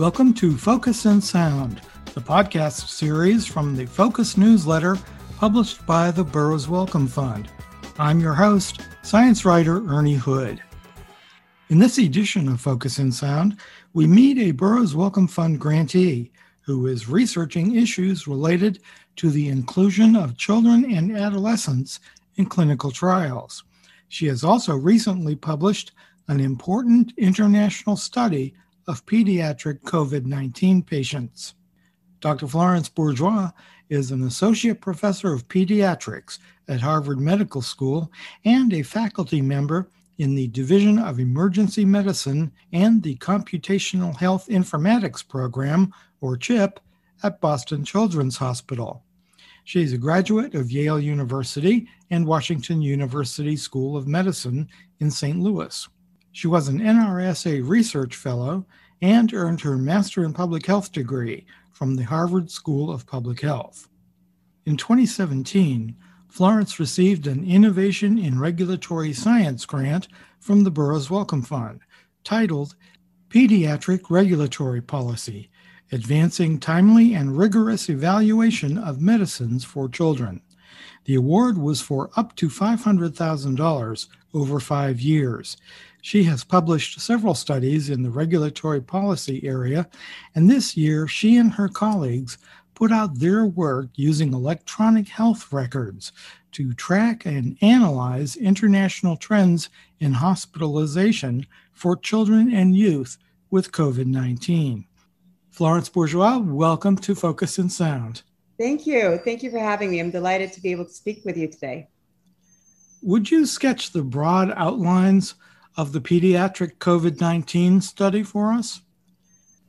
Welcome to Focus in Sound, the podcast series from the Focus newsletter published by the Burroughs Wellcome Fund. I'm your host, science writer Ernie Hood. In this edition of Focus in Sound, we meet a Burroughs Wellcome Fund grantee who is researching issues related to the inclusion of children and adolescents in clinical trials. She has also recently published an important international study of pediatric COVID 19 patients. Dr. Florence Bourgeois is an associate professor of pediatrics at Harvard Medical School and a faculty member in the Division of Emergency Medicine and the Computational Health Informatics Program, or CHIP, at Boston Children's Hospital. She is a graduate of Yale University and Washington University School of Medicine in St. Louis. She was an NRSA Research Fellow and earned her Master in Public Health degree from the Harvard School of Public Health. In 2017, Florence received an Innovation in Regulatory Science grant from the Burroughs Wellcome Fund titled Pediatric Regulatory Policy Advancing Timely and Rigorous Evaluation of Medicines for Children. The award was for up to $500,000 over five years. She has published several studies in the regulatory policy area, and this year she and her colleagues put out their work using electronic health records to track and analyze international trends in hospitalization for children and youth with COVID 19. Florence Bourgeois, welcome to Focus in Sound. Thank you. Thank you for having me. I'm delighted to be able to speak with you today. Would you sketch the broad outlines of the pediatric COVID 19 study for us?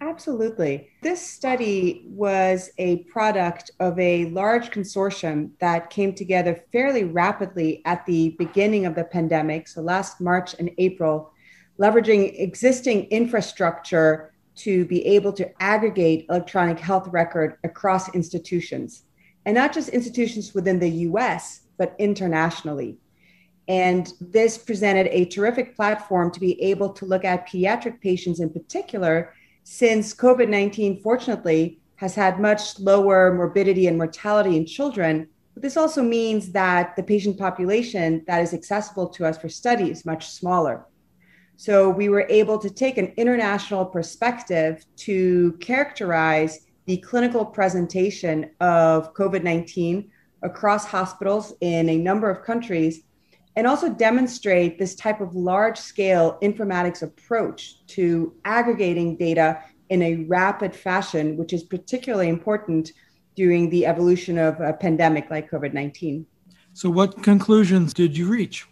Absolutely. This study was a product of a large consortium that came together fairly rapidly at the beginning of the pandemic, so last March and April, leveraging existing infrastructure to be able to aggregate electronic health record across institutions, and not just institutions within the US, but internationally. And this presented a terrific platform to be able to look at pediatric patients in particular since COVID 19, fortunately, has had much lower morbidity and mortality in children. But this also means that the patient population that is accessible to us for study is much smaller. So we were able to take an international perspective to characterize the clinical presentation of COVID 19 across hospitals in a number of countries and also demonstrate this type of large scale informatics approach to aggregating data in a rapid fashion, which is particularly important during the evolution of a pandemic like COVID 19. So, what conclusions did you reach?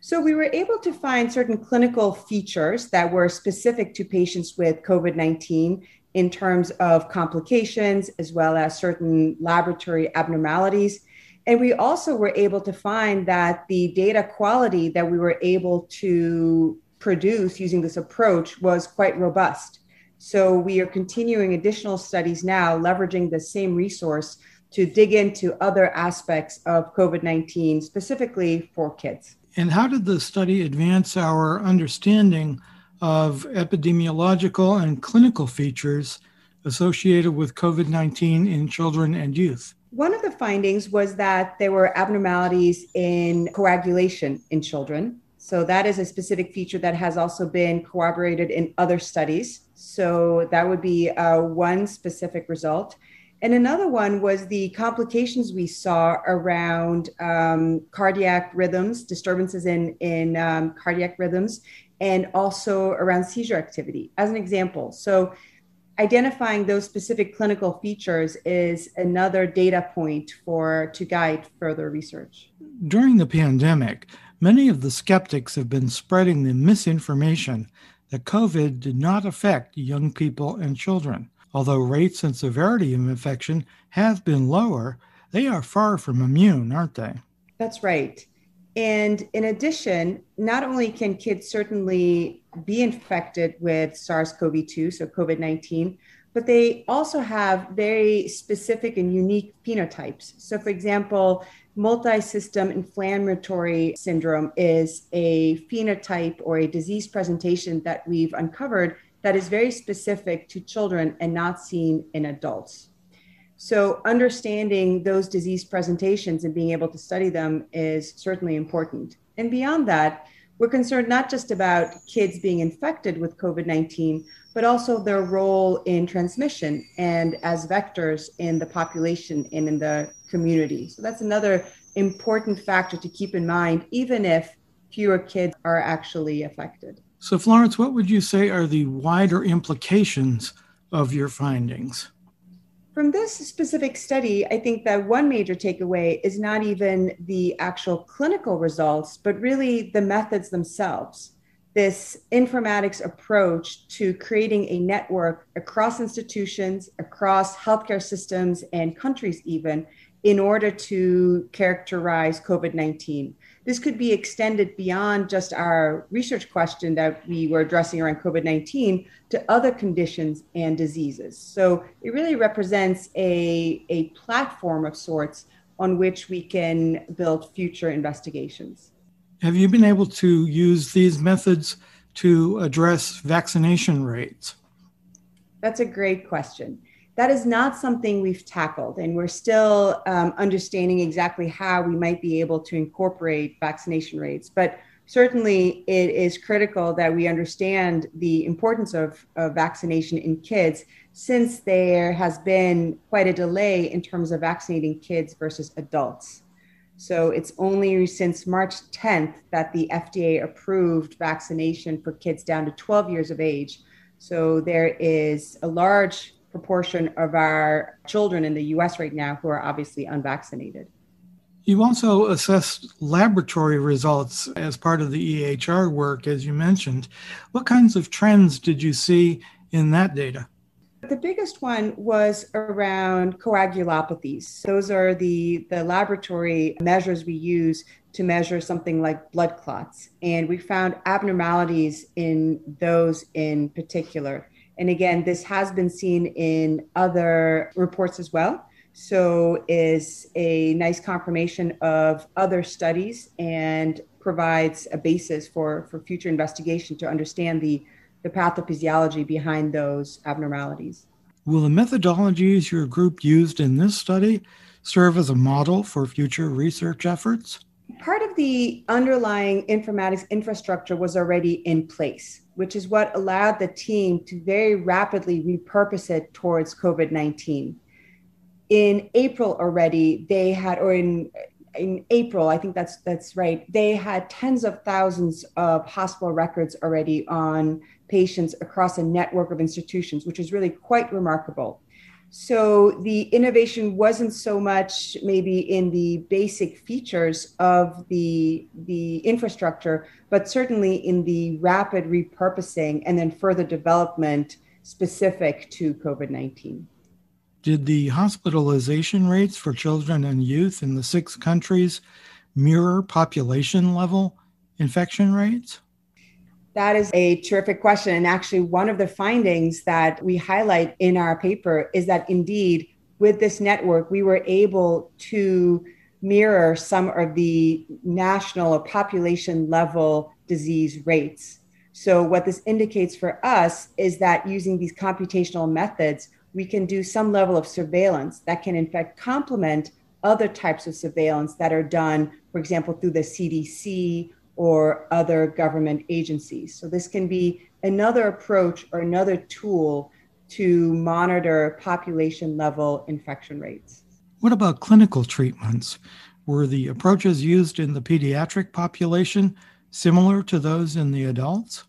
So, we were able to find certain clinical features that were specific to patients with COVID 19 in terms of complications as well as certain laboratory abnormalities and we also were able to find that the data quality that we were able to produce using this approach was quite robust. So we are continuing additional studies now, leveraging the same resource to dig into other aspects of COVID 19, specifically for kids. And how did the study advance our understanding of epidemiological and clinical features associated with COVID 19 in children and youth? One of the findings was that there were abnormalities in coagulation in children. So, that is a specific feature that has also been corroborated in other studies. So, that would be uh, one specific result. And another one was the complications we saw around um, cardiac rhythms, disturbances in, in um, cardiac rhythms, and also around seizure activity, as an example. So, identifying those specific clinical features is another data point for to guide further research. During the pandemic, many of the skeptics have been spreading the misinformation that COVID did not affect young people and children. Although rates and severity of infection have been lower, they are far from immune, aren't they? That's right. And in addition, not only can kids certainly be infected with SARS CoV 2, so COVID 19, but they also have very specific and unique phenotypes. So, for example, multi system inflammatory syndrome is a phenotype or a disease presentation that we've uncovered that is very specific to children and not seen in adults. So, understanding those disease presentations and being able to study them is certainly important. And beyond that, we're concerned not just about kids being infected with COVID 19, but also their role in transmission and as vectors in the population and in the community. So, that's another important factor to keep in mind, even if fewer kids are actually affected. So, Florence, what would you say are the wider implications of your findings? From this specific study, I think that one major takeaway is not even the actual clinical results, but really the methods themselves. This informatics approach to creating a network across institutions, across healthcare systems, and countries, even in order to characterize COVID 19 this could be extended beyond just our research question that we were addressing around COVID 19 to other conditions and diseases. So it really represents a, a platform of sorts on which we can build future investigations. Have you been able to use these methods to address vaccination rates? That's a great question that is not something we've tackled, and we're still um, understanding exactly how we might be able to incorporate vaccination rates. But certainly, it is critical that we understand the importance of, of vaccination in kids, since there has been quite a delay in terms of vaccinating kids versus adults. So it's only since March 10th that the FDA approved vaccination for kids down to 12 years of age. So there is a large proportion of our children in the US right now who are obviously unvaccinated. You also assessed laboratory results as part of the EHR work, as you mentioned. What kinds of trends did you see in that data? The biggest one was around coagulopathies. Those are the, the laboratory measures we use to measure something like blood clots. And we found abnormalities in those in particular. And again, this has been seen in other reports as well. So is a nice confirmation of other studies and provides a basis for, for future investigation to understand the, the pathophysiology behind those abnormalities. Will the methodologies your group used in this study serve as a model for future research efforts? Part the underlying informatics infrastructure was already in place which is what allowed the team to very rapidly repurpose it towards COVID 19. In April already, they had, or in in April, I think that's that's right. They had tens of thousands of hospital records already on patients across a network of institutions, which is really quite remarkable. So the innovation wasn't so much maybe in the basic features of the, the infrastructure, but certainly in the rapid repurposing and then further development specific to COVID 19. Did the hospitalization rates for children and youth in the six countries mirror population level infection rates? That is a terrific question. And actually, one of the findings that we highlight in our paper is that indeed, with this network, we were able to mirror some of the national or population level disease rates. So, what this indicates for us is that using these computational methods, we can do some level of surveillance that can, in fact, complement other types of surveillance that are done, for example, through the CDC or other government agencies. So this can be another approach or another tool to monitor population level infection rates. What about clinical treatments? Were the approaches used in the pediatric population similar to those in the adults?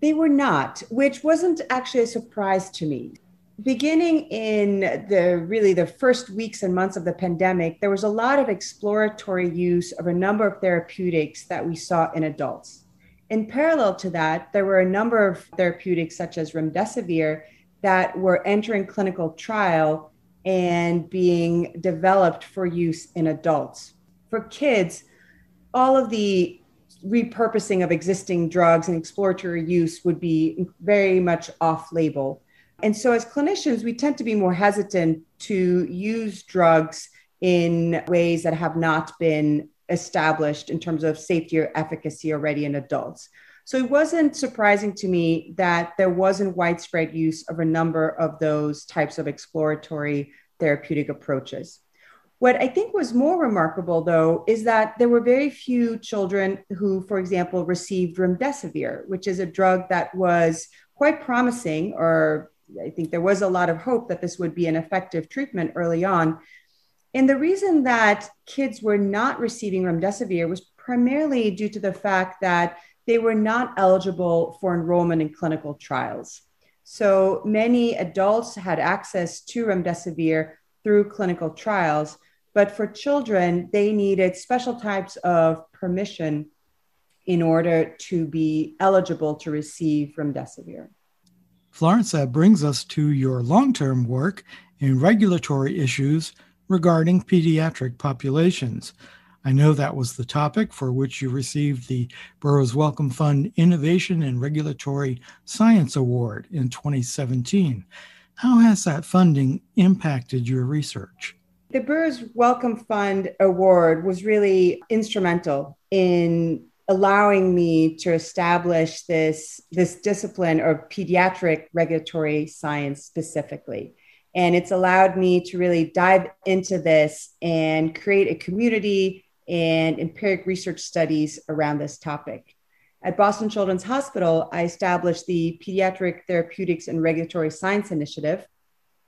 They were not, which wasn't actually a surprise to me beginning in the really the first weeks and months of the pandemic, there was a lot of exploratory use of a number of therapeutics that we saw in adults. In parallel to that, there were a number of therapeutics such as remdesivir that were entering clinical trial and being developed for use in adults. For kids, all of the repurposing of existing drugs and exploratory use would be very much off label and so, as clinicians, we tend to be more hesitant to use drugs in ways that have not been established in terms of safety or efficacy already in adults. So it wasn't surprising to me that there wasn't widespread use of a number of those types of exploratory therapeutic approaches. What I think was more remarkable, though, is that there were very few children who, for example, received remdesivir, which is a drug that was quite promising, or I think there was a lot of hope that this would be an effective treatment early on. And the reason that kids were not receiving remdesivir was primarily due to the fact that they were not eligible for enrollment in clinical trials. So many adults had access to remdesivir through clinical trials, but for children, they needed special types of permission in order to be eligible to receive remdesivir. Florence, that brings us to your long term work in regulatory issues regarding pediatric populations. I know that was the topic for which you received the Burroughs Wellcome Fund Innovation in Regulatory Science Award in 2017. How has that funding impacted your research? The Burroughs Wellcome Fund Award was really instrumental in allowing me to establish this, this discipline of pediatric regulatory science specifically. And it's allowed me to really dive into this and create a community and empiric research studies around this topic. At Boston Children's Hospital, I established the Pediatric Therapeutics and Regulatory Science Initiative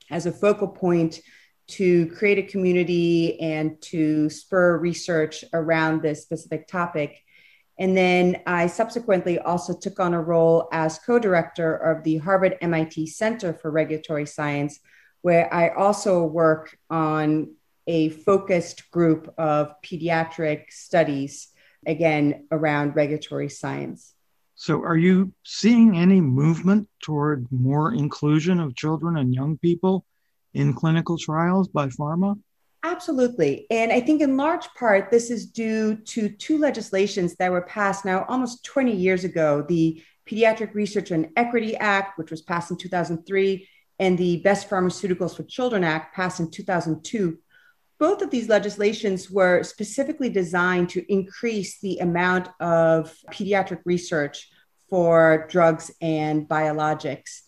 as a focal point to create a community and to spur research around this specific topic. And then I subsequently also took on a role as co director of the Harvard MIT Center for Regulatory Science, where I also work on a focused group of pediatric studies, again, around regulatory science. So, are you seeing any movement toward more inclusion of children and young people in clinical trials by pharma? Absolutely. And I think in large part, this is due to two legislations that were passed now almost 20 years ago the Pediatric Research and Equity Act, which was passed in 2003, and the Best Pharmaceuticals for Children Act, passed in 2002. Both of these legislations were specifically designed to increase the amount of pediatric research for drugs and biologics.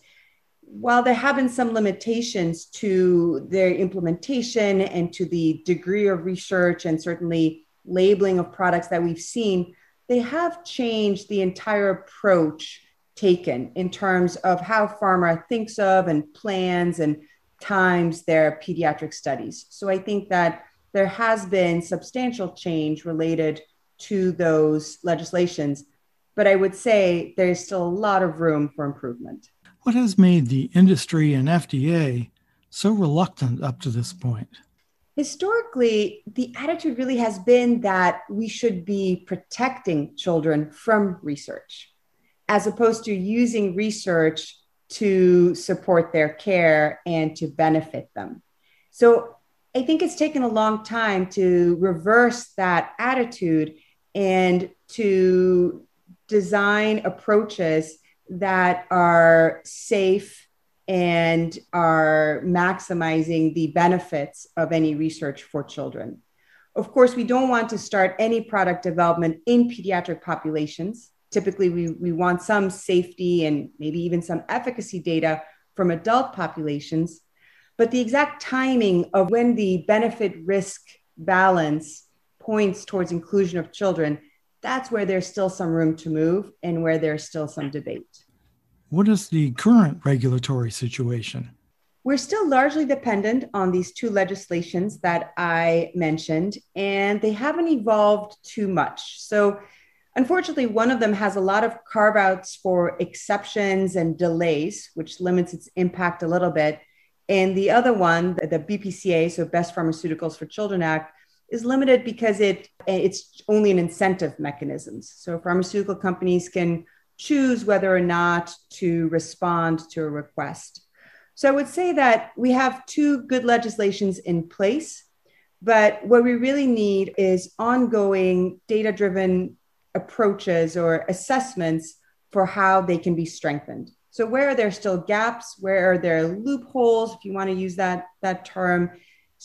While there have been some limitations to their implementation and to the degree of research and certainly labeling of products that we've seen, they have changed the entire approach taken in terms of how pharma thinks of and plans and times their pediatric studies. So I think that there has been substantial change related to those legislations, but I would say there's still a lot of room for improvement. What has made the industry and FDA so reluctant up to this point? Historically, the attitude really has been that we should be protecting children from research as opposed to using research to support their care and to benefit them. So I think it's taken a long time to reverse that attitude and to design approaches that are safe and are maximizing the benefits of any research for children. Of course, we don't want to start any product development in pediatric populations typically we, we want some safety and maybe even some efficacy data from adult populations. But the exact timing of when the benefit risk balance points towards inclusion of children, that's where there's still some room to move and where there's still some debate. What is the current regulatory situation? We're still largely dependent on these two legislations that I mentioned, and they haven't evolved too much. So Unfortunately, one of them has a lot of carve outs for exceptions and delays, which limits its impact a little bit. And the other one, the BPCA, so Best Pharmaceuticals for Children Act, is limited because it it's only an incentive mechanism. So pharmaceutical companies can choose whether or not to respond to a request. So I would say that we have two good legislations in place, but what we really need is ongoing data driven approaches or assessments for how they can be strengthened. So where are there still gaps? Where are there loopholes, if you want to use that, that term,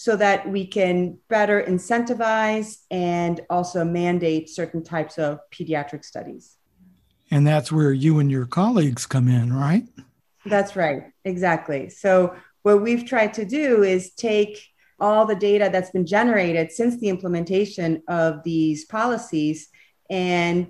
so that we can better incentivize and also mandate certain types of pediatric studies? And that's where you and your colleagues come in, right? That's right. Exactly. So, what we've tried to do is take all the data that's been generated since the implementation of these policies and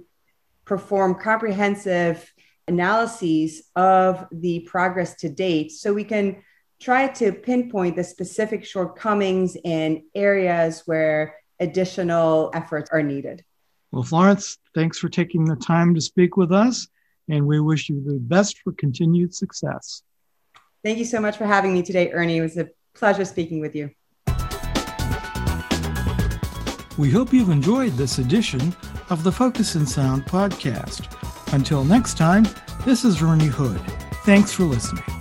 perform comprehensive analyses of the progress to date so we can try to pinpoint the specific shortcomings in areas where additional efforts are needed. Well, Florence, thanks for taking the time to speak with us, and we wish you the best for continued success. Thank you so much for having me today, Ernie. It was a pleasure speaking with you. We hope you've enjoyed this edition of the Focus in Sound podcast. Until next time, this is Ernie Hood. Thanks for listening.